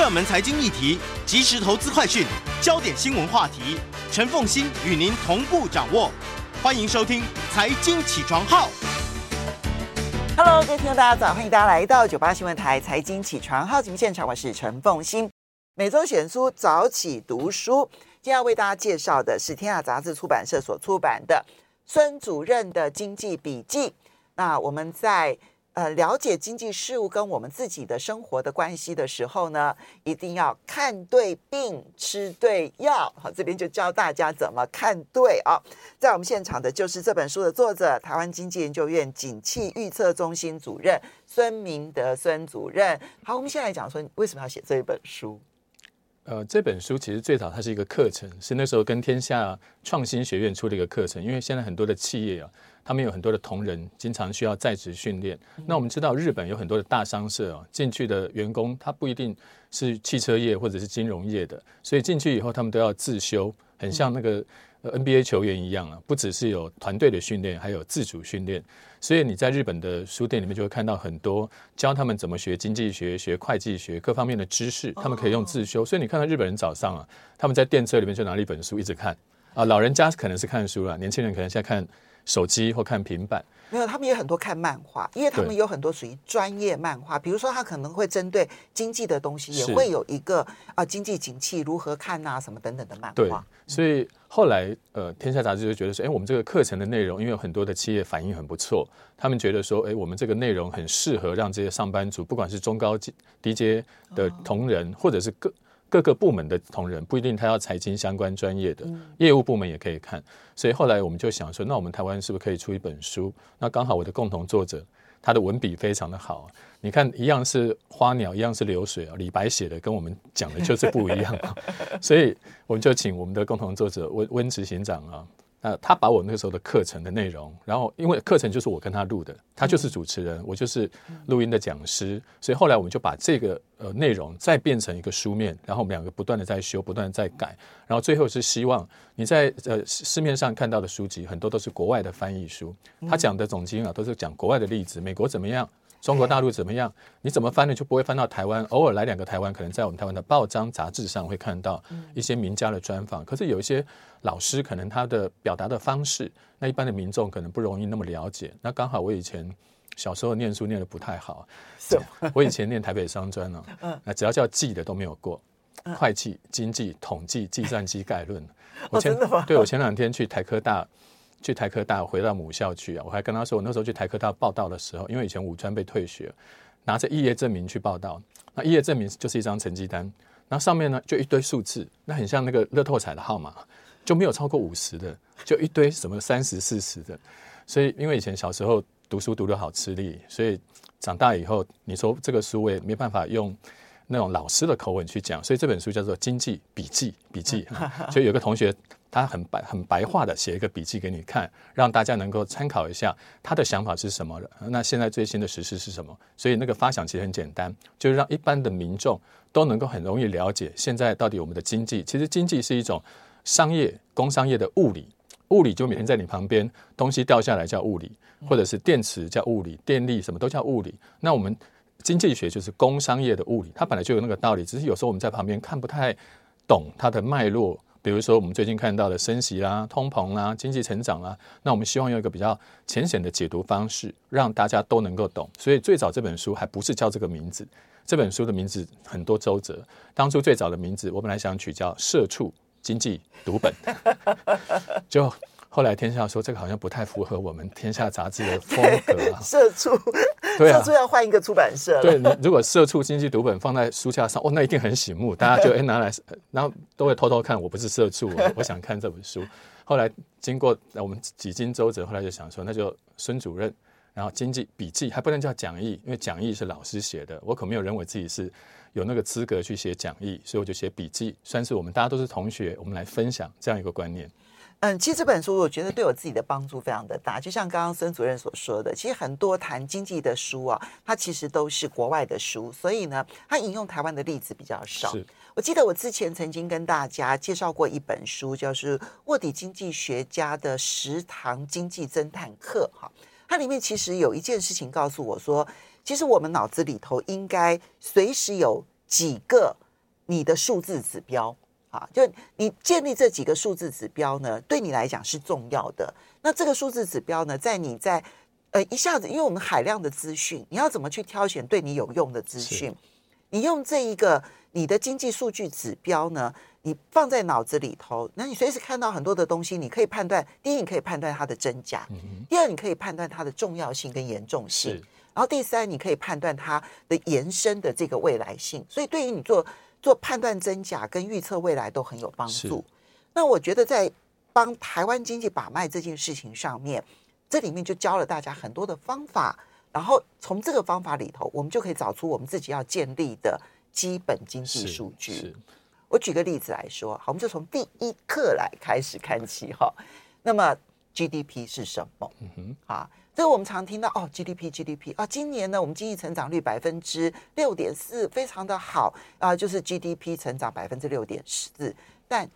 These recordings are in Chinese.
热门财经议题，即时投资快讯，焦点新闻话题，陈凤欣与您同步掌握。欢迎收听《财经起床号》。Hello，各位听众大家早，欢迎大家来到九八新闻台《财经起床号》节目现场，我是陈凤欣。每周选书早起读书，今天要为大家介绍的是天下杂志出版社所出版的孙主任的经济笔记。那我们在呃，了解经济事务跟我们自己的生活的关系的时候呢，一定要看对病，吃对药。好，这边就教大家怎么看对啊。在我们现场的就是这本书的作者，台湾经济研究院景气预测中心主任孙明德孙主任。好，我们先来讲说，为什么要写这一本书？呃，这本书其实最早它是一个课程，是那时候跟天下创新学院出的一个课程，因为现在很多的企业啊。他们有很多的同仁，经常需要在职训练。那我们知道，日本有很多的大商社啊，进去的员工他不一定是汽车业或者是金融业的，所以进去以后他们都要自修，很像那个 NBA 球员一样啊，不只是有团队的训练，还有自主训练。所以你在日本的书店里面就会看到很多教他们怎么学经济学、学会计学各方面的知识，他们可以用自修。所以你看到日本人早上啊，他们在电车里面就拿了一本书一直看啊，老人家可能是看书了，年轻人可能现在看。手机或看平板，没有，他们也很多看漫画，因为他们有很多属于专业漫画，比如说他可能会针对经济的东西，也会有一个啊经济景气如何看啊什么等等的漫画。对，所以后来呃，天下杂志就觉得说，哎，我们这个课程的内容，因为有很多的企业反应很不错，他们觉得说，哎，我们这个内容很适合让这些上班族，不管是中高级、低阶的同仁，或者是各。各个部门的同仁不一定他要财经相关专业的业务部门也可以看，所以后来我们就想说，那我们台湾是不是可以出一本书？那刚好我的共同作者他的文笔非常的好，你看一样是花鸟，一样是流水啊，李白写的跟我们讲的就是不一样，所以我们就请我们的共同作者温温执行长啊。呃，他把我那个时候的课程的内容，然后因为课程就是我跟他录的，他就是主持人，我就是录音的讲师，所以后来我们就把这个呃内容再变成一个书面，然后我们两个不断的在修，不断的在改，然后最后是希望你在呃市面上看到的书籍很多都是国外的翻译书，他讲的总经啊都是讲国外的例子，美国怎么样。中国大陆怎么样？你怎么翻呢？就不会翻到台湾。偶尔来两个台湾，可能在我们台湾的报章杂志上会看到一些名家的专访。可是有一些老师，可能他的表达的方式，那一般的民众可能不容易那么了解。那刚好我以前小时候念书念的不太好，我以前念台北商专呢，那只要叫记的都没有过，会计、经济、统计、计算机概论。我前对我前两天去台科大。去台科大回到母校去啊！我还跟他说，我那时候去台科大报道的时候，因为以前五专被退学，拿着毕业证明去报道。那毕业证明就是一张成绩单，然后上面呢就一堆数字，那很像那个乐透彩的号码，就没有超过五十的，就一堆什么三十、四十的。所以因为以前小时候读书读得好吃力，所以长大以后你说这个书我也没办法用那种老师的口吻去讲，所以这本书叫做《经济笔记》笔记。所以有个同学。他很白很白话的写一个笔记给你看，让大家能够参考一下他的想法是什么。那现在最新的实施是什么？所以那个发想其实很简单，就是让一般的民众都能够很容易了解现在到底我们的经济。其实经济是一种商业、工商业的物理，物理就每天在你旁边，东西掉下来叫物理，或者是电池叫物理，电力什么都叫物理。那我们经济学就是工商业的物理，它本来就有那个道理，只是有时候我们在旁边看不太懂它的脉络。比如说，我们最近看到的升息啦、通膨啦、经济成长啦，那我们希望用一个比较浅显的解读方式，让大家都能够懂。所以最早这本书还不是叫这个名字，这本书的名字很多周折。当初最早的名字，我本来想取叫《社畜经济读本》，就。后来天下说这个好像不太符合我们天下杂志的风格。社畜，对啊，社畜要换一个出版社。对，你如果社畜经济读本放在书架上，哦，那一定很醒目，大家就 哎拿来，然后都会偷偷看。我不是社畜，我 想看这本书。后来经过我们几经周折，后来就想说，那就孙主任然后经济笔记还不能叫讲义，因为讲义是老师写的，我可没有认为自己是有那个资格去写讲义，所以我就写笔记，算是我们大家都是同学，我们来分享这样一个观念。嗯，其实这本书我觉得对我自己的帮助非常的大，就像刚刚孙主任所说的，其实很多谈经济的书啊，它其实都是国外的书，所以呢，它引用台湾的例子比较少。我记得我之前曾经跟大家介绍过一本书，就是卧底经济学家的食堂经济侦探课，哈，它里面其实有一件事情告诉我说，其实我们脑子里头应该随时有几个你的数字指标。啊，就你建立这几个数字指标呢，对你来讲是重要的。那这个数字指标呢，在你在呃一下子，因为我们海量的资讯，你要怎么去挑选对你有用的资讯？你用这一个你的经济数据指标呢，你放在脑子里头，那你随时看到很多的东西，你可以判断：第一，你可以判断它的真假；第二，你可以判断它的重要性跟严重性；然后第三，你可以判断它的延伸的这个未来性。所以，对于你做。做判断真假跟预测未来都很有帮助。那我觉得在帮台湾经济把脉这件事情上面，这里面就教了大家很多的方法，然后从这个方法里头，我们就可以找出我们自己要建立的基本经济数据。我举个例子来说，好，我们就从第一课来开始看起哈。那么 GDP 是什么？嗯哼，啊。所以我们常听到哦，GDP，GDP 啊，今年呢，我们经济成长率百分之六点四，非常的好啊，就是 GDP 成长百分之六点四。但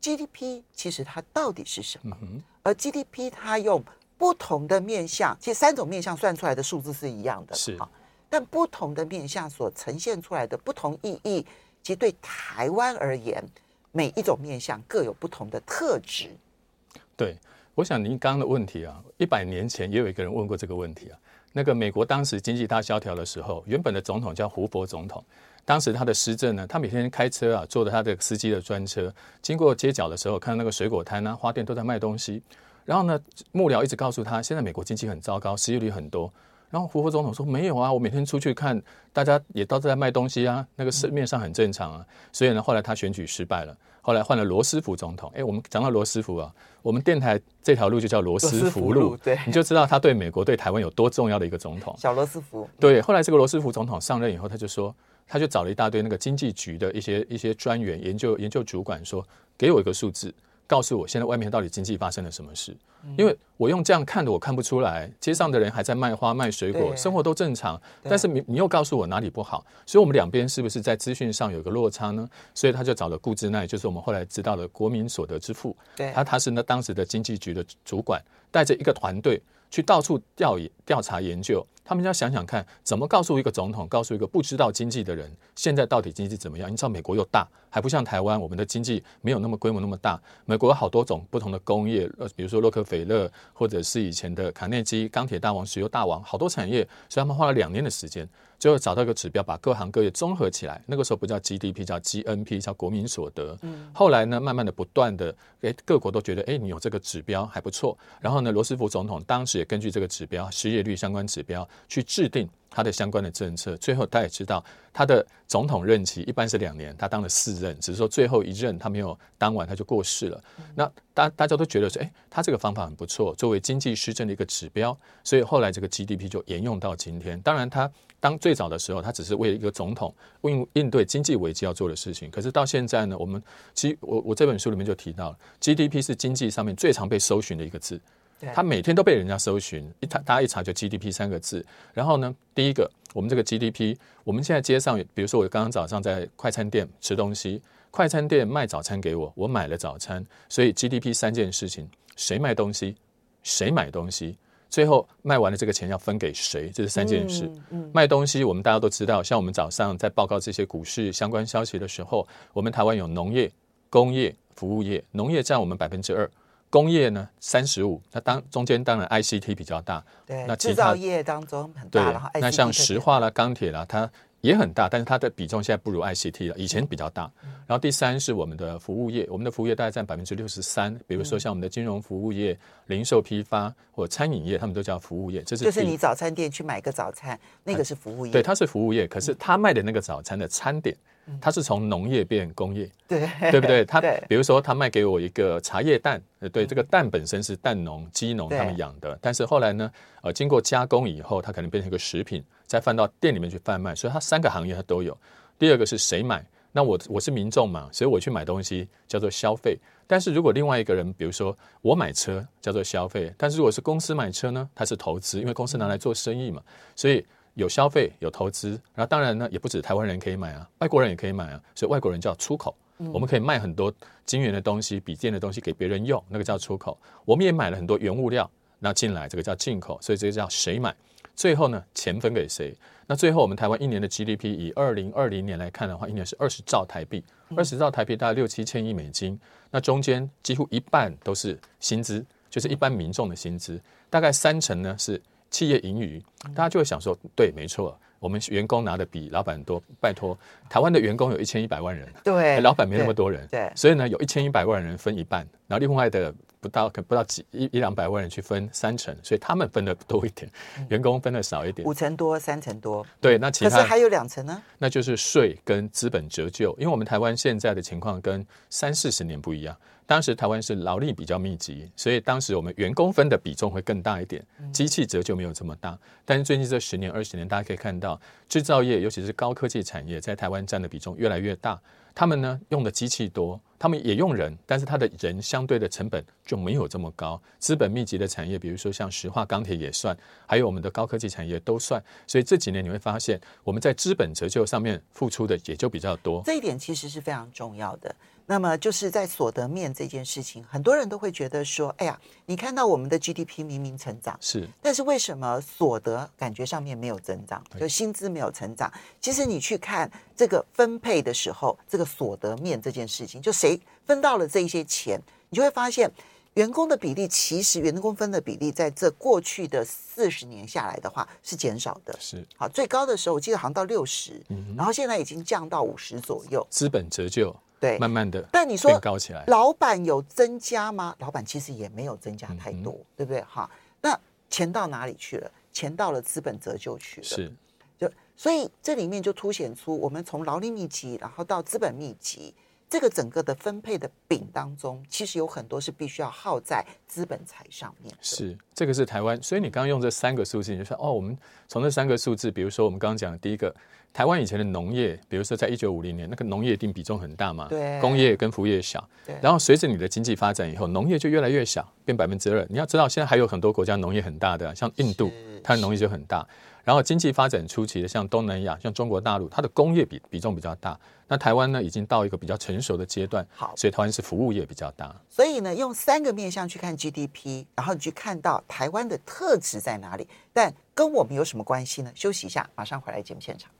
GDP 其实它到底是什么？而 GDP 它用不同的面向，其实三种面向算出来的数字是一样的，是啊，但不同的面向所呈现出来的不同意义，其实对台湾而言，每一种面向各有不同的特质。对。我想您刚刚的问题啊，一百年前也有一个人问过这个问题啊。那个美国当时经济大萧条的时候，原本的总统叫胡佛总统，当时他的施政呢，他每天开车啊，坐着他的司机的专车，经过街角的时候，看到那个水果摊啊、花店都在卖东西。然后呢，幕僚一直告诉他，现在美国经济很糟糕，失业率很多。然后胡佛总统说：“没有啊，我每天出去看，大家也都在卖东西啊，那个市面上很正常啊。”所以呢，后来他选举失败了。后来换了罗斯福总统，哎，我们讲到罗斯福啊，我们电台这条路就叫罗斯福路，对，你就知道他对美国、对台湾有多重要的一个总统。小罗斯福。对，后来这个罗斯福总统上任以后，他就说，他就找了一大堆那个经济局的一些一些专员、研究研究主管，说，给我一个数字。告诉我现在外面到底经济发生了什么事？因为我用这样看的，我看不出来。街上的人还在卖花卖水果，生活都正常。但是你你又告诉我哪里不好？所以我们两边是不是在资讯上有个落差呢？所以他就找了顾之奈，就是我们后来知道的国民所得之父。他他是那当时的经济局的主管，带着一个团队去到处调研调查研究。他们要想想看，怎么告诉一个总统，告诉一个不知道经济的人，现在到底经济怎么样？你知道美国又大，还不像台湾，我们的经济没有那么规模那么大。美国有好多种不同的工业，呃，比如说洛克菲勒，或者是以前的卡内基，钢铁大王、石油大王，好多产业，所以他们花了两年的时间。最后找到一个指标，把各行各业综合起来。那个时候不叫 GDP，叫 GNP，叫国民所得。嗯。后来呢，慢慢的、不断的，哎，各国都觉得，哎，你有这个指标还不错。然后呢，罗斯福总统当时也根据这个指标，失业率相关指标去制定他的相关的政策。最后他也知道，他的总统任期一般是两年，他当了四任，只是说最后一任他没有当完，他就过世了。嗯。那大大家都觉得说，哎，他这个方法很不错，作为经济施政的一个指标。所以后来这个 GDP 就沿用到今天。当然他。当最早的时候，他只是为了一个总统应应对经济危机要做的事情。可是到现在呢，我们其实我我这本书里面就提到了，GDP 是经济上面最常被搜寻的一个字，它每天都被人家搜寻，一查大家一查就 GDP 三个字。然后呢，第一个，我们这个 GDP，我们现在街上，比如说我刚刚早上在快餐店吃东西，快餐店卖早餐给我，我买了早餐，所以 GDP 三件事情：谁卖东西，谁买东西。最后卖完了这个钱要分给谁？这是三件事。嗯嗯、卖东西我们大家都知道，像我们早上在报告这些股市相关消息的时候，我们台湾有农业、工业、服务业，农业占我们百分之二，工业呢三十五。那当中间当然 ICT 比较大，对，那制造业当中很大。对，那像石化啦、钢铁啦，它。也很大，但是它的比重现在不如 ICT 了，以前比较大。然后第三是我们的服务业，我们的服务业大概占百分之六十三。比如说像我们的金融服务业、零售批发或餐饮业，他们都叫服务业。这是就是你早餐店去买个早餐，那个是服务业。对，它是服务业，可是他卖的那个早餐的餐点它是从农业变工业，对对不对？它比如说，他卖给我一个茶叶蛋，对，这个蛋本身是蛋农、鸡农他们养的，但是后来呢，呃，经过加工以后，它可能变成一个食品，再放到店里面去贩卖，所以它三个行业它都有。第二个是谁买？那我我是民众嘛，所以我去买东西叫做消费。但是如果另外一个人，比如说我买车叫做消费，但是如果是公司买车呢，它是投资，因为公司拿来做生意嘛，所以有消费有投资。然后当然呢，也不止台湾人可以买啊，外国人也可以买啊，所以外国人叫出口。我们可以卖很多晶圆的东西、笔电的东西给别人用，那个叫出口。我们也买了很多原物料，那进来这个叫进口，所以这个叫谁买？最后呢，钱分给谁？那最后我们台湾一年的 GDP 以二零二零年来看的话，一年是二十兆台币，二十兆台币大概六七千亿美金。那中间几乎一半都是薪资，就是一般民众的薪资，大概三成呢是企业盈余。大家就会想说，对，没错，我们员工拿的比老板多。拜托，台湾的员工有一千一百万人，对，老板没那么多人，对，对所以呢，有一千一百万人分一半，然后另外的。不到可不到几一一两百万人去分三成，所以他们分的多一点，员工分的少一点，五成多三成多。对，那其他可是还有两成呢？那就是税跟资本折旧，因为我们台湾现在的情况跟三四十年不一样。当时台湾是劳力比较密集，所以当时我们员工分的比重会更大一点，机器折旧没有这么大。但是最近这十年二十年，大家可以看到制造业，尤其是高科技产业，在台湾占的比重越来越大。他们呢用的机器多，他们也用人，但是他的人相对的成本就没有这么高。资本密集的产业，比如说像石化、钢铁也算，还有我们的高科技产业都算。所以这几年你会发现，我们在资本折旧上面付出的也就比较多。这一点其实是非常重要的。那么就是在所得面这件事情，很多人都会觉得说：“哎呀，你看到我们的 GDP 明明成长，是，但是为什么所得感觉上面没有增长？就薪资没有成长？其实你去看这个分配的时候，这个所得面这件事情，就谁分到了这一些钱，你就会发现，员工的比例其实员工分的比例在这过去的四十年下来的话是减少的。是，好，最高的时候我记得好像到六十，嗯，然后现在已经降到五十左右。资本折旧。对，慢慢的，但你说高起来，老板有增加吗？老板其实也没有增加太多，嗯、对不对？哈，那钱到哪里去了？钱到了资本折旧去了，是，就所以这里面就凸显出我们从劳力密集，然后到资本密集。这个整个的分配的饼当中，其实有很多是必须要耗在资本财上面。是，这个是台湾。所以你刚刚用这三个数字，你就说哦，我们从这三个数字，比如说我们刚刚讲的第一个，台湾以前的农业，比如说在一九五零年，那个农业一定比重很大嘛，对，工业跟服务业小。对。然后随着你的经济发展以后，农业就越来越小，变百分之二。你要知道，现在还有很多国家农业很大的，像印度，它的农业就很大。然后经济发展初期的，像东南亚、像中国大陆，它的工业比比重比较大。那台湾呢，已经到一个比较成熟的阶段，好，所以台湾是服务业比较大。所以呢，用三个面向去看 GDP，然后你去看到台湾的特质在哪里，但跟我们有什么关系呢？休息一下，马上回来节目现场。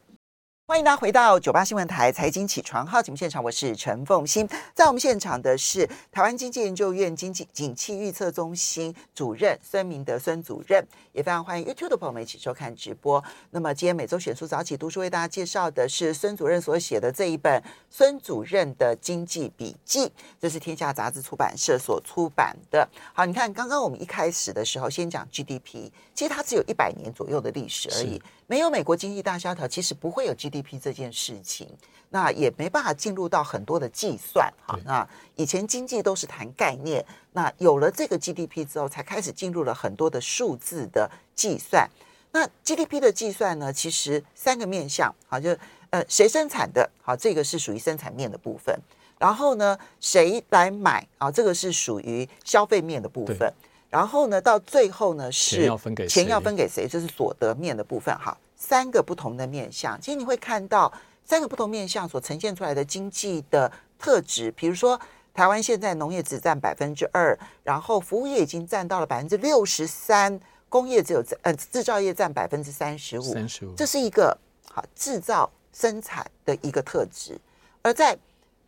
欢迎大家回到九八新闻台财经起床号节目现场，我是陈凤欣。在我们现场的是台湾经济研究院经济景气预测中心主任孙明德孙主任，也非常欢迎 YouTube 的朋友们一起收看直播。那么今天每周选书早起读书为大家介绍的是孙主任所写的这一本《孙主任的经济笔记》，这是天下杂志出版社所出版的。好，你看刚刚我们一开始的时候先讲 GDP，其实它只有一百年左右的历史而已。没有美国经济大萧条，其实不会有 GDP 这件事情，那也没办法进入到很多的计算哈。那以前经济都是谈概念，那有了这个 GDP 之后，才开始进入了很多的数字的计算。那 GDP 的计算呢，其实三个面向啊，就呃谁生产的，好，这个是属于生产面的部分。然后呢，谁来买啊，这个是属于消费面的部分。然后呢，到最后呢是钱要分给谁？钱要分给谁？这是所得面的部分。好，三个不同的面向，其实你会看到三个不同面向所呈现出来的经济的特质。比如说，台湾现在农业只占百分之二，然后服务业已经占到了百分之六十三，工业只有呃制造业占百分之三十五。三十五，这是一个好制造生产的一个特质。而在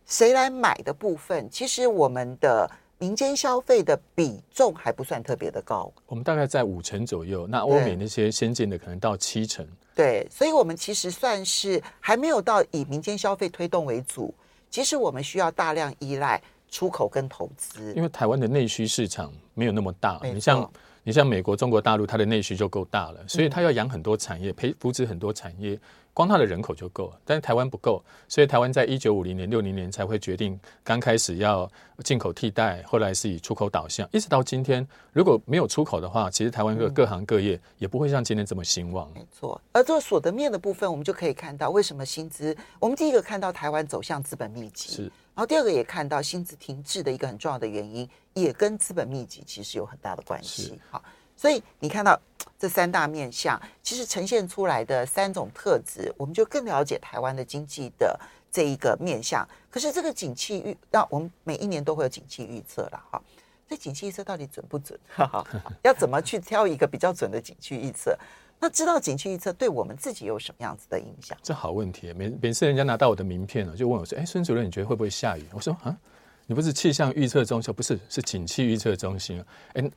谁来买的部分，其实我们的。民间消费的比重还不算特别的高，我们大概在五成左右。那欧美那些先进的可能到七成。对，所以我们其实算是还没有到以民间消费推动为主。其实我们需要大量依赖出口跟投资，因为台湾的内需市场没有那么大。你像你像美国、中国大陆，它的内需就够大了，所以它要养很多产业，培扶持很多产业。光它的人口就够了，但是台湾不够，所以台湾在一九五零年、六零年才会决定刚开始要进口替代，后来是以出口导向，一直到今天，如果没有出口的话，其实台湾各各行各业也不会像今天这么兴旺。没错，而这个所得面的部分，我们就可以看到为什么薪资，我们第一个看到台湾走向资本密集，是，然后第二个也看到薪资停滞的一个很重要的原因，也跟资本密集其实有很大的关系。好。所以你看到这三大面相，其实呈现出来的三种特质，我们就更了解台湾的经济的这一个面相。可是这个景气预，那我们每一年都会有景气预测了哈。这景气预测到底准不准？要怎么去挑一个比较准的景气预测？那知道景气预测对我们自己有什么样子的影响？这好问题。每每次人家拿到我的名片了，就问我说：“哎，孙主任，你觉得会不会下雨？”我说：“啊，你不是气象预测中心，不是，是景气预测中心啊。”哎。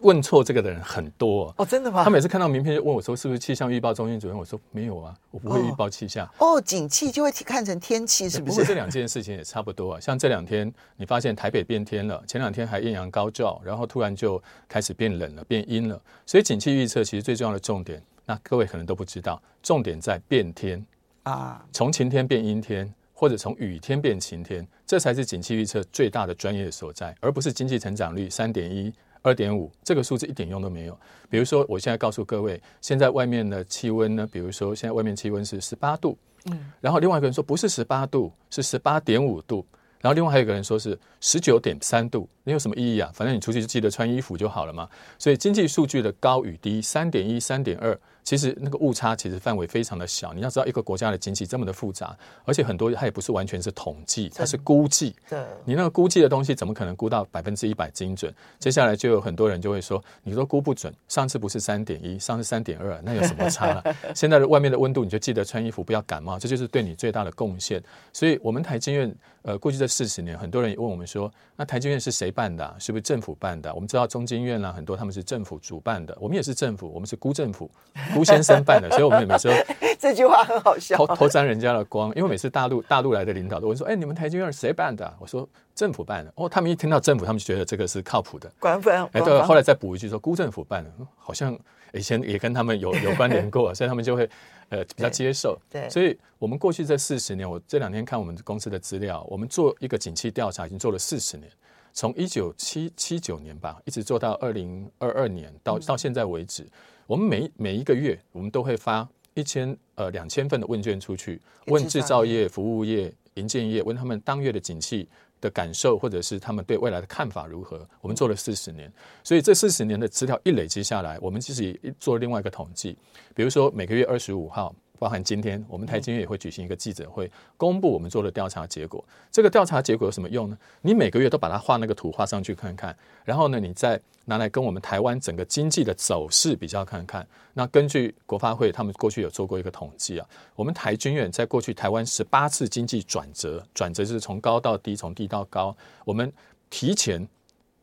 问错这个的人很多哦，真的吗？他每次看到名片就问我说：“是不是气象预报中心主任？”我说：“没有啊，我不会预报气象。”哦，景气就会看成天气，是不是？不过这两件事情也差不多啊。像这两天你发现台北变天了，前两天还艳阳高照，然后突然就开始变冷了，变阴了。所以景气预测其实最重要的重点，那各位可能都不知道，重点在变天啊，从晴天变阴天，或者从雨天变晴天，这才是景气预测最大的专业所在，而不是经济成长率三点一。二点五这个数字一点用都没有。比如说，我现在告诉各位，现在外面的气温呢？比如说，现在外面气温是十八度，嗯，然后另外一个人说不是十八度，是十八点五度，然后另外还有一个人说是十九点三度，你有什么意义啊？反正你出去就记得穿衣服就好了嘛。所以经济数据的高与低，三点一、三点二。其实那个误差其实范围非常的小，你要知道一个国家的经济这么的复杂，而且很多它也不是完全是统计，它是估计。对，你那个估计的东西怎么可能估到百分之一百精准？接下来就有很多人就会说，你说估不准，上次不是三点一，上次三点二，那有什么差了？现在的外面的温度，你就记得穿衣服，不要感冒，这就是对你最大的贡献。所以，我们台经院呃，过去这四十年，很多人也问我们说，那台经院是谁办的啊？是不是政府办的？我们知道中经院啊，很多他们是政府主办的，我们也是政府，我们是辜政府。辜先生办的，所以我们也每次 这句话很好笑，偷偷沾人家的光。因为每次大陆大陆来的领导都会说：“哎，你们台经院谁办的？”我说：“政府办的。”哦，他们一听到政府，他们就觉得这个是靠谱的。官方。哎，对，后来再补一句说：“辜政府办的，好像以前也跟他们有有关联过，所以他们就会呃比较接受。”对。所以我们过去这四十年，我这两天看我们公司的资料，我们做一个景气调查已经做了四十年，从一九七七九年吧，一直做到二零二二年，到到现在为止。我们每每一个月，我们都会发一千呃两千份的问卷出去，问制造业、服务业、营建业，问他们当月的景气的感受，或者是他们对未来的看法如何。我们做了四十年，所以这四十年的资料一累积下来，我们其实也做另外一个统计，比如说每个月二十五号。包含今天，我们台经院也会举行一个记者会，公布我们做的调查结果。这个调查结果有什么用呢？你每个月都把它画那个图画上去看看，然后呢，你再拿来跟我们台湾整个经济的走势比较看看。那根据国发会他们过去有做过一个统计啊，我们台军院在过去台湾十八次经济转折，转折就是从高到低，从低到高，我们提前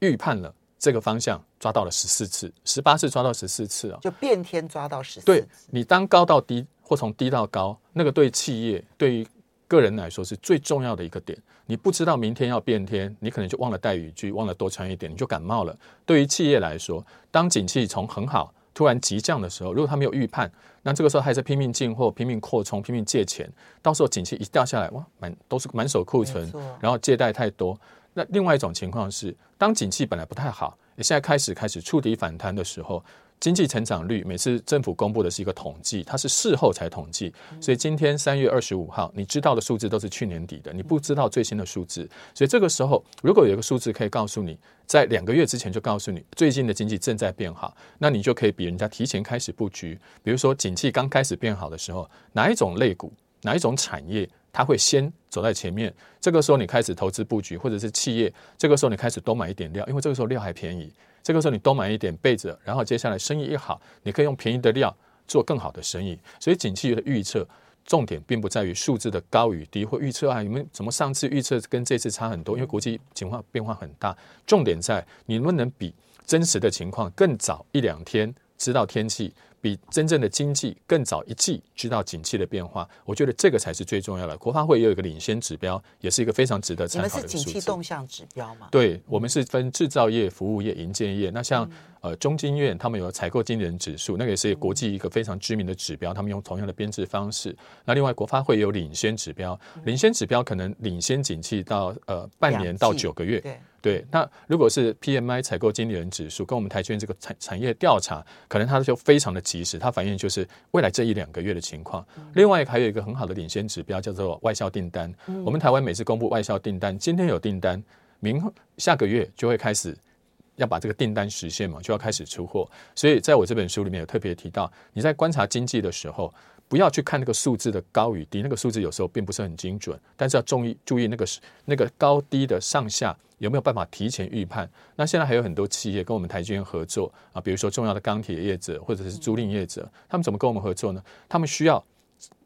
预判了这个方向，抓到了十四次，十八次抓到十四次啊，就变天抓到十四次。对，你当高到低。或从低到高，那个对企业、对于个人来说是最重要的一个点。你不知道明天要变天，你可能就忘了带雨具，忘了多穿一点，你就感冒了。对于企业来说，当景气从很好突然急降的时候，如果他没有预判，那这个时候还是拼命进货、拼命扩充、拼命借钱，到时候景气一掉下来，哇，满都是满手库存，然后借贷太多。那另外一种情况是，当景气本来不太好，你现在开始开始触底反弹的时候。经济成长率每次政府公布的是一个统计，它是事后才统计，所以今天三月二十五号，你知道的数字都是去年底的，你不知道最新的数字。所以这个时候，如果有一个数字可以告诉你，在两个月之前就告诉你最近的经济正在变好，那你就可以比人家提前开始布局。比如说，景气刚开始变好的时候，哪一种类股、哪一种产业，它会先走在前面？这个时候你开始投资布局，或者是企业，这个时候你开始多买一点料，因为这个时候料还便宜。这个时候你多买一点被子，然后接下来生意一好，你可以用便宜的料做更好的生意。所以景气的预测重点并不在于数字的高与低，或预测啊，你们怎么上次预测跟这次差很多？因为国际情况变化很大。重点在你能不能比真实的情况更早一两天知道天气，比真正的经济更早一季知道景气的变化，我觉得这个才是最重要的。国发会也有一个领先指标，也是一个非常值得参考的数字。你们是景气动向指标吗？对，我们是分制造业、服务业、营建业。那像、嗯、呃中经院他们有采购经理人指数，那个也是国际一个非常知名的指标，他们用同样的编制方式。那另外国发会也有领先指标，领先指标可能领先景气到呃半年到九个月。对。对，那如果是 PMI 采购经理人指数，跟我们台积电这个产产业调查，可能它就非常的及时，它反映就是未来这一两个月的情况。另外还有一个很好的领先指标叫做外销订单。我们台湾每次公布外销订单，今天有订单，明下个月就会开始要把这个订单实现嘛，就要开始出货。所以在我这本书里面有特别提到，你在观察经济的时候，不要去看那个数字的高与低，那个数字有时候并不是很精准，但是要注意注意那个那个高低的上下。有没有办法提前预判？那现在还有很多企业跟我们台积电合作啊，比如说重要的钢铁业者或者是租赁业者，他们怎么跟我们合作呢？他们需要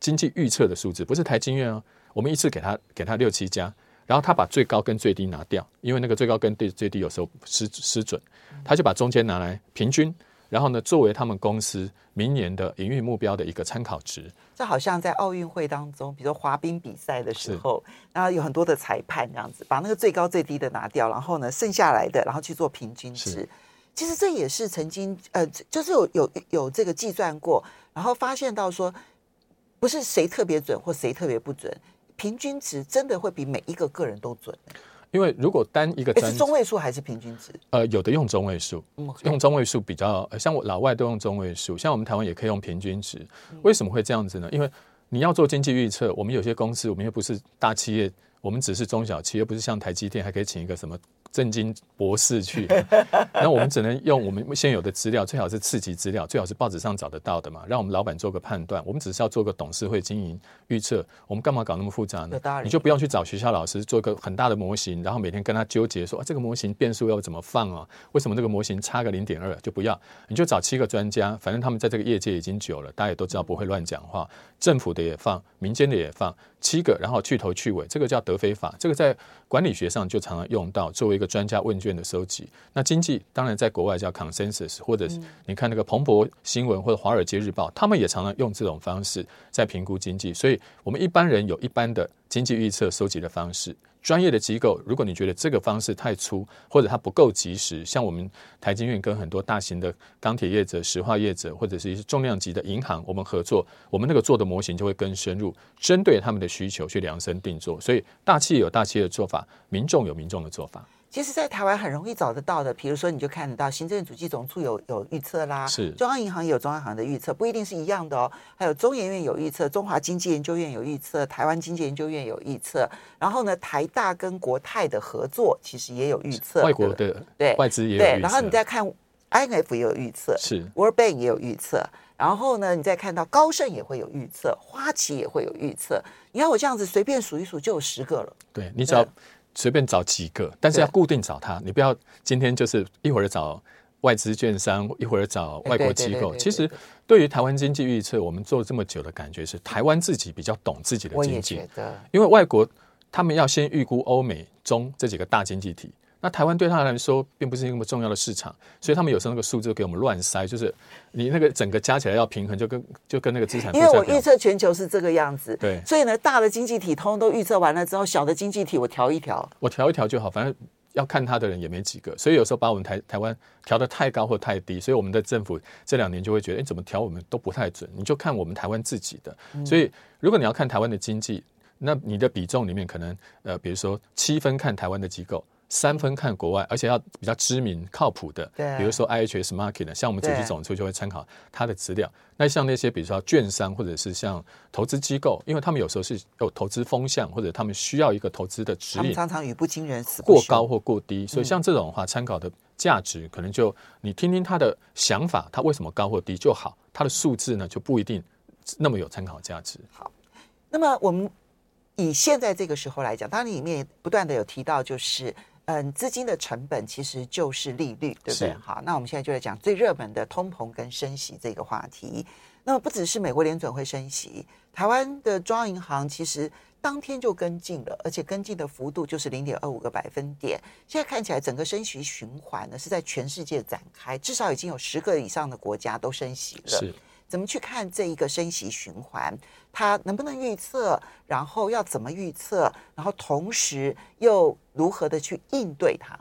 经济预测的数字，不是台经院哦，我们一次给他给他六七家，然后他把最高跟最低拿掉，因为那个最高跟最最低有时候失失准，他就把中间拿来平均。然后呢，作为他们公司明年的营运目标的一个参考值，这好像在奥运会当中，比如说滑冰比赛的时候，然后有很多的裁判这样子，把那个最高最低的拿掉，然后呢，剩下来的，然后去做平均值。其实这也是曾经呃，就是有有有这个计算过，然后发现到说，不是谁特别准或谁特别不准，平均值真的会比每一个个人都准。因为如果单一个单，是中位数还是平均值？呃，有的用中位数，用中位数比较，像我老外都用中位数，像我们台湾也可以用平均值。为什么会这样子呢？因为你要做经济预测，我们有些公司，我们又不是大企业，我们只是中小企业，又不是像台积电还可以请一个什么。政经博士去，那我们只能用我们现有的资料，最好是次级资料，最好是报纸上找得到的嘛，让我们老板做个判断。我们只是要做个董事会经营预测，我们干嘛搞那么复杂呢？你就不用去找学校老师做一个很大的模型，然后每天跟他纠结说啊，这个模型变数要怎么放啊？为什么这个模型差个零点二就不要？你就找七个专家，反正他们在这个业界已经久了，大家也都知道不会乱讲话。政府的也放，民间的也放，七个，然后去头去尾，这个叫德菲法，这个在管理学上就常常用到，作为一个专家问卷的收集。那经济当然在国外叫 consensus，或者是你看那个彭博新闻或者华尔街日报，他们也常常用这种方式在评估经济。所以我们一般人有一般的经济预测收集的方式。专业的机构，如果你觉得这个方式太粗，或者它不够及时，像我们台金院跟很多大型的钢铁业者、石化业者，或者是一些重量级的银行，我们合作，我们那个做的模型就会更深入，针对他们的需求去量身定做。所以大企业有大企业的做法，民众有民众的做法。其实，在台湾很容易找得到的，比如说，你就看得到行政主计总处有有预测啦，是中央银行也有中央银行的预测，不一定是一样的哦。还有中研院有预测，中华经济研究院有预测，台湾经济研究院有预测。然后呢，台大跟国泰的合作其实也有预测，外国的对外资也有。然后你再看 IMF 也有预测，是 World Bank 也有预测。然后呢，你再看到高盛也会有预测，花旗也会有预测。你看我这样子随便数一数就有十个了。对，你只要。随便找几个，但是要固定找他。你不要今天就是一会儿找外资券商，一会儿找外国机构。其实对于台湾经济预测，我们做这么久的感觉是，台湾自己比较懂自己的经济。因为外国他们要先预估欧美中这几个大经济体。那台湾对他来说并不是那么重要的市场，所以他们有时候那个数字给我们乱塞，就是你那个整个加起来要平衡，就跟就跟那个资产。因为我预测全球是这个样子，对，所以呢，大的经济体通通都预测完了之后，小的经济体我调一调，我调一调就好，反正要看他的人也没几个，所以有时候把我们台台湾调得太高或太低，所以我们的政府这两年就会觉得，哎，怎么调我们都不太准，你就看我们台湾自己的。所以如果你要看台湾的经济，那你的比重里面可能呃，比如说七分看台湾的机构。三分看国外，而且要比较知名、靠谱的，比如说 IHS Market，的，像我们主计总处就会参考它的资料。那像那些比如说券商或者是像投资机构，因为他们有时候是有投资风向，或者他们需要一个投资的指引，常常语不惊人死，过高或过低。所以像这种的话，参考的价值可能就你听听他的想法，他为什么高或低就好，他的数字呢就不一定那么有参考价值。好，那么我们以现在这个时候来讲，当然里面不断的有提到就是。嗯，资金的成本其实就是利率，对不对？好，那我们现在就来讲最热门的通膨跟升息这个话题。那么不只是美国联准会升息，台湾的中央银行其实当天就跟进了，而且跟进的幅度就是零点二五个百分点。现在看起来，整个升息循环呢是在全世界展开，至少已经有十个以上的国家都升息了。是，怎么去看这一个升息循环？它能不能预测？然后要怎么预测？然后同时又如何的去应对它？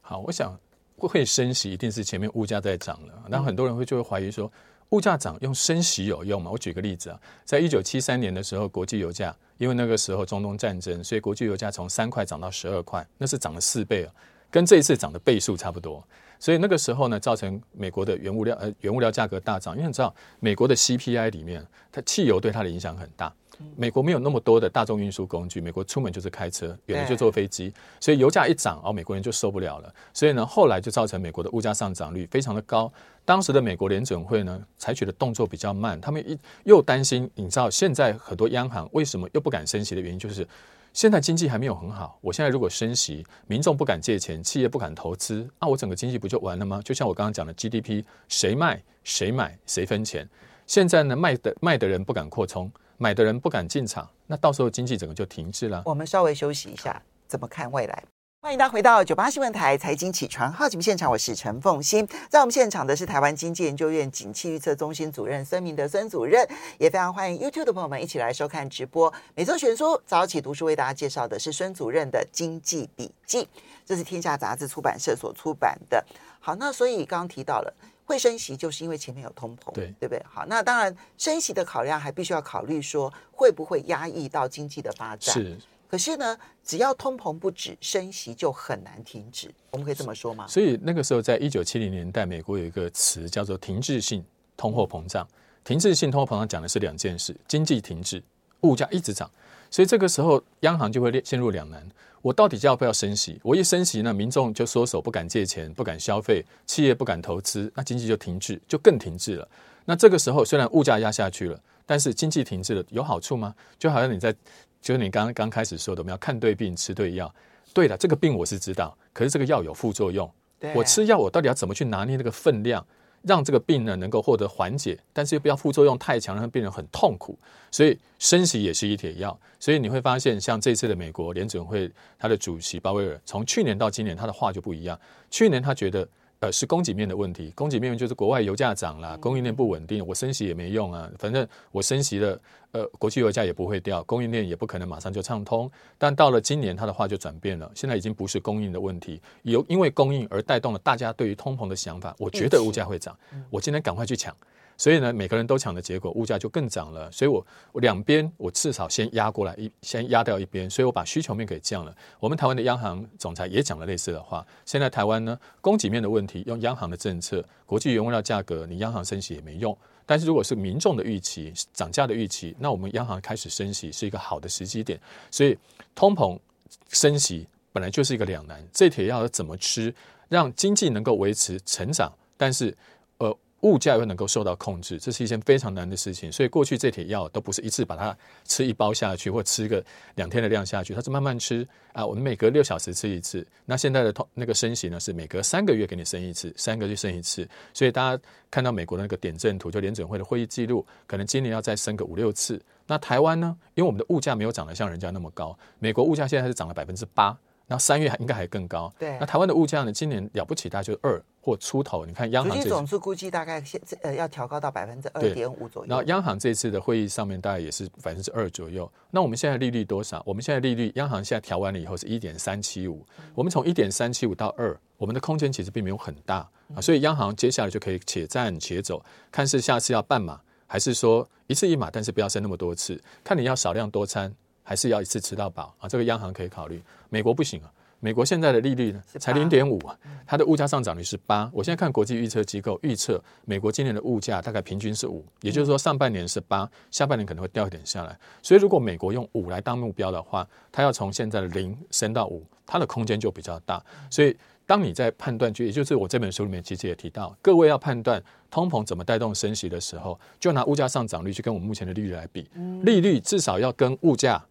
好，我想会升息一定是前面物价在涨了，那很多人会就会怀疑说。物价涨用升息有用吗？我举个例子啊，在一九七三年的时候，国际油价因为那个时候中东战争，所以国际油价从三块涨到十二块，那是涨了四倍啊，跟这一次涨的倍数差不多。所以那个时候呢，造成美国的原物料呃原物料价格大涨，因为你知道美国的 CPI 里面，它汽油对它的影响很大。美国没有那么多的大众运输工具，美国出门就是开车，远的就坐飞机，所以油价一涨哦，美国人就受不了了。所以呢，后来就造成美国的物价上涨率非常的高。当时的美国联准会呢，采取的动作比较慢，他们一又担心，你知道现在很多央行为什么又不敢升息的原因，就是现在经济还没有很好。我现在如果升息，民众不敢借钱，企业不敢投资，那我整个经济不就完了吗？就像我刚刚讲的 GDP，谁卖谁买谁分钱。现在呢，卖的卖的人不敢扩充。买的人不敢进场，那到时候经济整个就停滞了。我们稍微休息一下，怎么看未来？欢迎大家回到九八新闻台财经起床号节目现场，我是陈凤欣。在我们现场的是台湾经济研究院景气预测中心主任孙明德孙主任，也非常欢迎 YouTube 的朋友们一起来收看直播。每周选书早起读书为大家介绍的是孙主任的经济笔记，这是天下杂志出版社所出版的。好，那所以刚刚提到了。会升息，就是因为前面有通膨，对对不对？好，那当然升息的考量还必须要考虑说会不会压抑到经济的发展。是，可是呢，只要通膨不止，升息就很难停止。我们可以这么说吗？所以那个时候，在一九七零年代，美国有一个词叫做停滞性通货膨胀。停滞性通货膨胀讲的是两件事：经济停滞，物价一直涨。所以这个时候，央行就会陷入两难。我到底要不要升息？我一升息呢，民众就缩手，不敢借钱，不敢消费，企业不敢投资，那经济就停滞，就更停滞了。那这个时候，虽然物价压下去了，但是经济停滞了，有好处吗？就好像你在，就是你刚刚开始说的，我们要看对病，吃对药。对了，这个病我是知道，可是这个药有副作用。我吃药，我到底要怎么去拿捏那个分量？让这个病呢能够获得缓解，但是又不要副作用太强，让病人很痛苦。所以升息也是一帖药。所以你会发现，像这次的美国联准会，他的主席鲍威尔，从去年到今年，他的话就不一样。去年他觉得。呃，是供给面的问题。供给面就是国外油价涨了，供应链不稳定，我升息也没用啊。反正我升息了，呃，国际油价也不会掉，供应链也不可能马上就畅通。但到了今年，他的话就转变了，现在已经不是供应的问题，有因为供应而带动了大家对于通膨的想法。我觉得物价会涨，我今天赶快去抢。所以呢，每个人都抢的结果，物价就更涨了。所以我我两边我至少先压过来一，先压掉一边。所以我把需求面给降了。我们台湾的央行总裁也讲了类似的话。现在台湾呢，供给面的问题，用央行的政策，国际原物料价格，你央行升息也没用。但是如果是民众的预期，涨价的预期，那我们央行开始升息是一个好的时机点。所以通膨升息本来就是一个两难，这铁要怎么吃，让经济能够维持成长，但是。物价又能够受到控制，这是一件非常难的事情。所以过去这铁药都不是一次把它吃一包下去，或吃个两天的量下去，它是慢慢吃啊。我们每隔六小时吃一次。那现在的通那个升息呢，是每隔三个月给你升一次，三个月升一次。所以大家看到美国的那个点阵图，就联准会的会议记录，可能今年要再升个五六次。那台湾呢？因为我们的物价没有涨得像人家那么高，美国物价现在是涨了百分之八。那三月还应该还更高。对，那台湾的物价呢？今年了不起，大概就是二或出头。你看央行，总数估计大概现呃要调高到百分之二点五左右。然后央行这次的会议上面大概也是百分之二左右。那我们现在利率多少？我们现在利率，央行现在调完了以后是一点三七五。我们从一点三七五到二，我们的空间其实并没有很大啊。所以央行接下来就可以且战且走，看是下次要半码，还是说一次一码，但是不要升那么多次。看你要少量多餐，还是要一次吃到饱啊？这个央行可以考虑。美国不行啊。美国现在的利率呢，才零点五啊，它的物价上涨率是八。我现在看国际预测机构预测，美国今年的物价大概平均是五，也就是说上半年是八，下半年可能会掉一点下来。所以如果美国用五来当目标的话，它要从现在的零升到五，它的空间就比较大。所以当你在判断，就也就是我这本书里面其实也提到，各位要判断通膨怎么带动升息的时候，就拿物价上涨率去跟我们目前的利率来比，利率至少要跟物价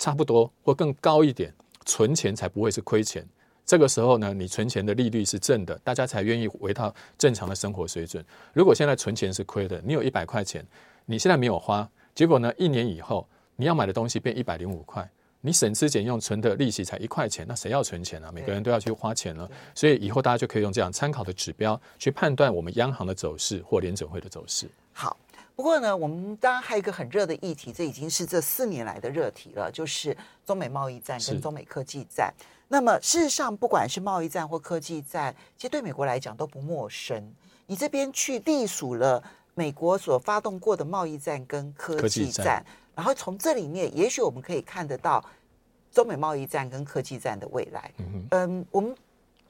差不多或更高一点。存钱才不会是亏钱，这个时候呢，你存钱的利率是正的，大家才愿意回到正常的生活水准。如果现在存钱是亏的，你有一百块钱，你现在没有花，结果呢，一年以后你要买的东西变一百零五块。你省吃俭用存的利息才一块钱，那谁要存钱啊？每个人都要去花钱了，所以以后大家就可以用这样参考的指标去判断我们央行的走势或联准会的走势。好，不过呢，我们当然还有一个很热的议题，这已经是这四年来的热题了，就是中美贸易战跟中美科技战。那么事实上，不管是贸易战或科技战，其实对美国来讲都不陌生。你这边去隶属了美国所发动过的贸易战跟科技战。然后从这里面，也许我们可以看得到中美贸易战跟科技战的未来。嗯，嗯，我们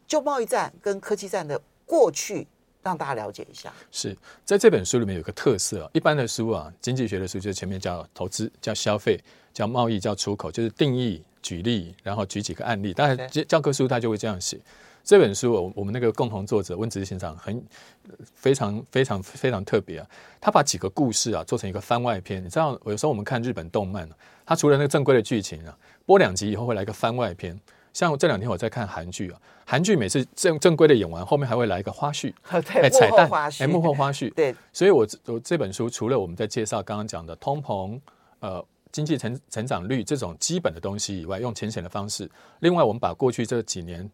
就贸易战跟科技战的过去，让大家了解一下。是在这本书里面有个特色啊，一般的书啊，经济学的书就是前面叫投资、叫消费、叫贸易、叫出口，就是定义、举例，然后举几个案例。当然，教科书它就会这样写。这本书，我我们那个共同作者温子先生很非常非常非常特别啊，他把几个故事啊做成一个番外篇。你知道，有时候我们看日本动漫，他除了那个正规的剧情啊，播两集以后会来一个番外篇。像这两天我在看韩剧啊，韩剧每次正正规的演完，后面还会来一个花絮，哎，彩蛋，哎，幕后花絮。对，所以我我这本书除了我们在介绍刚刚讲的通膨，呃，经济成成长率这种基本的东西以外，用浅显的方式，另外我们把过去这几年。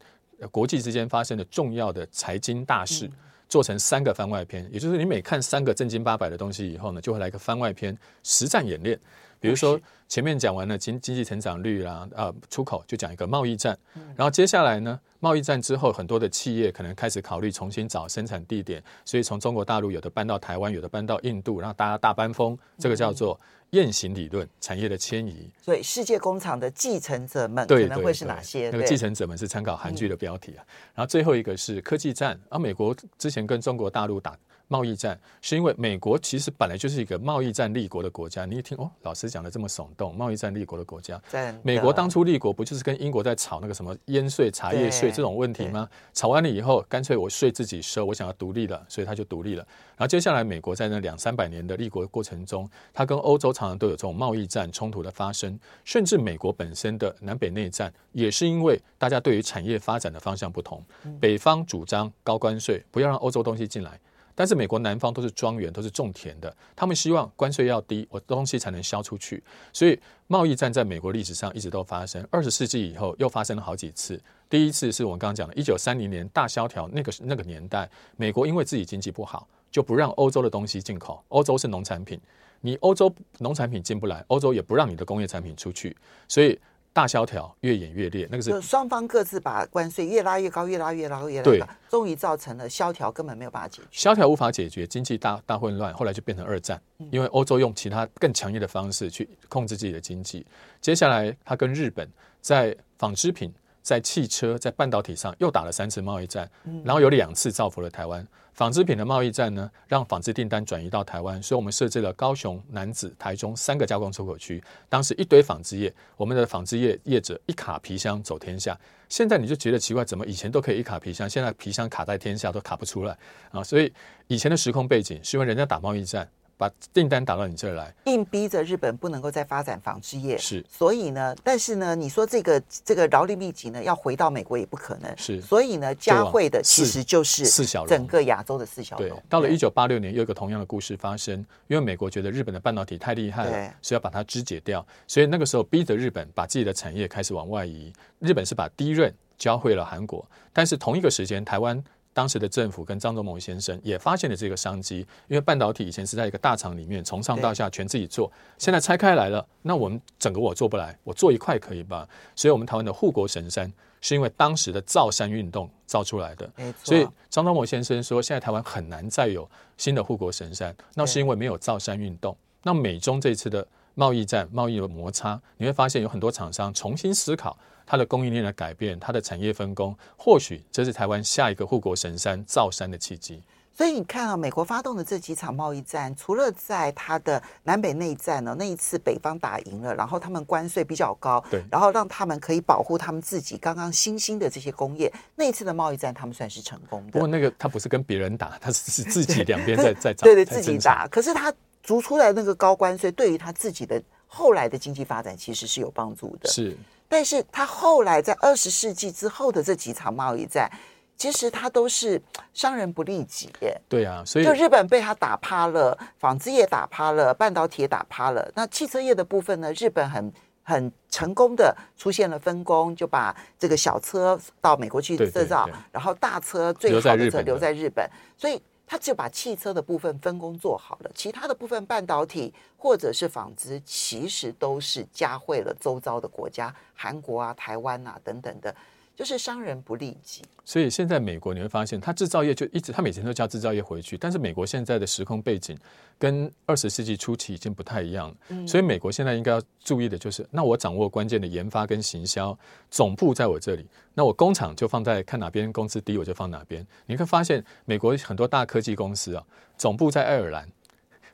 国际之间发生的重要的财经大事，做成三个番外篇，也就是你每看三个正经八百的东西以后呢，就会来一个番外篇实战演练。比如说前面讲完了经经济成长率啦，啊出口就讲一个贸易战，然后接下来呢，贸易战之后很多的企业可能开始考虑重新找生产地点，所以从中国大陆有的搬到台湾，有的搬到印度，然后大家大搬风，这个叫做。雁行理论，产业的迁移，所以世界工厂的继承者们可能会是哪些？那个继承者们是参考韩剧的标题啊。然后最后一个是科技战，而美国之前跟中国大陆打。贸易战是因为美国其实本来就是一个贸易战立国的国家。你一听哦，老师讲的这么耸动，贸易战立国的国家。美国当初立国不就是跟英国在吵那个什么烟税、茶叶税这种问题吗？吵完了以后，干脆我税自己收，我想要独立了，所以他就独立了。然后接下来，美国在那两三百年的立国过程中，它跟欧洲常常都有这种贸易战冲突的发生，甚至美国本身的南北内战，也是因为大家对于产业发展的方向不同。北方主张高关税，不要让欧洲东西进来。但是美国南方都是庄园，都是种田的，他们希望关税要低，我东西才能销出去。所以贸易战在美国历史上一直都发生，二十世纪以后又发生了好几次。第一次是我们刚刚讲的，一九三零年大萧条那个那个年代，美国因为自己经济不好，就不让欧洲的东西进口。欧洲是农产品，你欧洲农产品进不来，欧洲也不让你的工业产品出去，所以。大萧条越演越烈，那个是双方各自把关税越拉越高，越拉越拉，越拉越高，终于造成了萧条根本没有办法解决。萧条无法解决，经济大大混乱，后来就变成二战，因为欧洲用其他更强硬的方式去控制自己的经济。接下来，他跟日本在纺织品、在汽车、在半导体上又打了三次贸易战，然后有两次造福了台湾。纺织品的贸易战呢，让纺织订单转移到台湾，所以我们设置了高雄、南子、台中三个加工出口区。当时一堆纺织业，我们的纺织业业者一卡皮箱走天下。现在你就觉得奇怪，怎么以前都可以一卡皮箱，现在皮箱卡在天下都卡不出来啊？所以以前的时空背景是因为人家打贸易战。把订单打到你这儿来，硬逼着日本不能够再发展纺织业。是，所以呢，但是呢，你说这个这个劳力密集呢，要回到美国也不可能。是，所以呢，嘉惠的其实就是四小龙，整个亚洲的四小龙。对，到了一九八六年，又有一个同样的故事发生，因为美国觉得日本的半导体太厉害了，所以要把它肢解掉，所以那个时候逼着日本把自己的产业开始往外移。日本是把低润交回了韩国，但是同一个时间，台湾。当时的政府跟张忠谋先生也发现了这个商机，因为半导体以前是在一个大厂里面从上到下全自己做，现在拆开来了，那我们整个我做不来，我做一块可以吧？所以，我们台湾的护国神山是因为当时的造山运动造出来的。所以张忠谋先生说，现在台湾很难再有新的护国神山，那是因为没有造山运动。那美中这次的贸易战、贸易的摩擦，你会发现有很多厂商重新思考。它的供应链的改变，它的产业分工，或许这是台湾下一个护国神山造山的契机。所以你看啊，美国发动的这几场贸易战，除了在它的南北内战呢，那一次北方打赢了，然后他们关税比较高，对，然后让他们可以保护他们自己刚刚新兴的这些工业，那一次的贸易战他们算是成功的。不过那个他不是跟别人打，他是自己两边在 在打，对对，自己打。可是他逐出来那个高关税，对于他自己的后来的经济发展其实是有帮助的。是。但是他后来在二十世纪之后的这几场贸易战，其实它都是伤人不利己耶。对啊，所以就日本被他打趴了，纺织业打趴了，半导体也打趴了。那汽车业的部分呢？日本很很成功的出现了分工，就把这个小车到美国去制造，然后大车最好的车留在日本，所以他就把汽车的部分分工做好了，其他的部分半导体或者是纺织，其实都是加惠了周遭的国家，韩国啊、台湾啊等等的。就是伤人不利己，所以现在美国你会发现，它制造业就一直，它每天都叫制造业回去。但是美国现在的时空背景跟二十世纪初期已经不太一样了，嗯，所以美国现在应该要注意的就是，那我掌握关键的研发跟行销总部在我这里，那我工厂就放在看哪边工资低我就放哪边。你会发现美国很多大科技公司啊，总部在爱尔兰，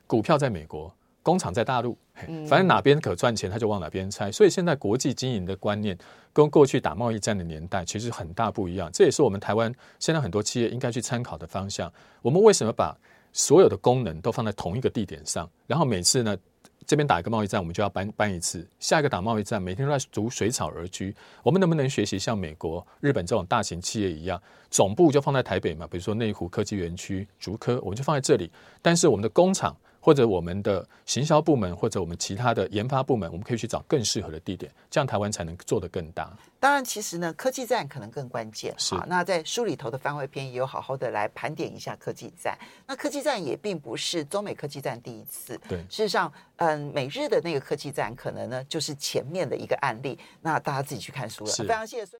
股票在美国。工厂在大陆，反正哪边可赚钱，他就往哪边拆。所以现在国际经营的观念跟过去打贸易战的年代其实很大不一样。这也是我们台湾现在很多企业应该去参考的方向。我们为什么把所有的功能都放在同一个地点上？然后每次呢，这边打一个贸易战，我们就要搬搬一次；下一个打贸易战，每天都在逐水草而居。我们能不能学习像美国、日本这种大型企业一样，总部就放在台北嘛？比如说内湖科技园区、竹科，我们就放在这里。但是我们的工厂。或者我们的行销部门，或者我们其他的研发部门，我们可以去找更适合的地点，这样台湾才能做得更大。当然，其实呢，科技战可能更关键。是。那在书里头的番外篇也有好好的来盘点一下科技战。那科技战也并不是中美科技战第一次。对。事实上，嗯，美日的那个科技战可能呢就是前面的一个案例。那大家自己去看书了。非常谢谢孙。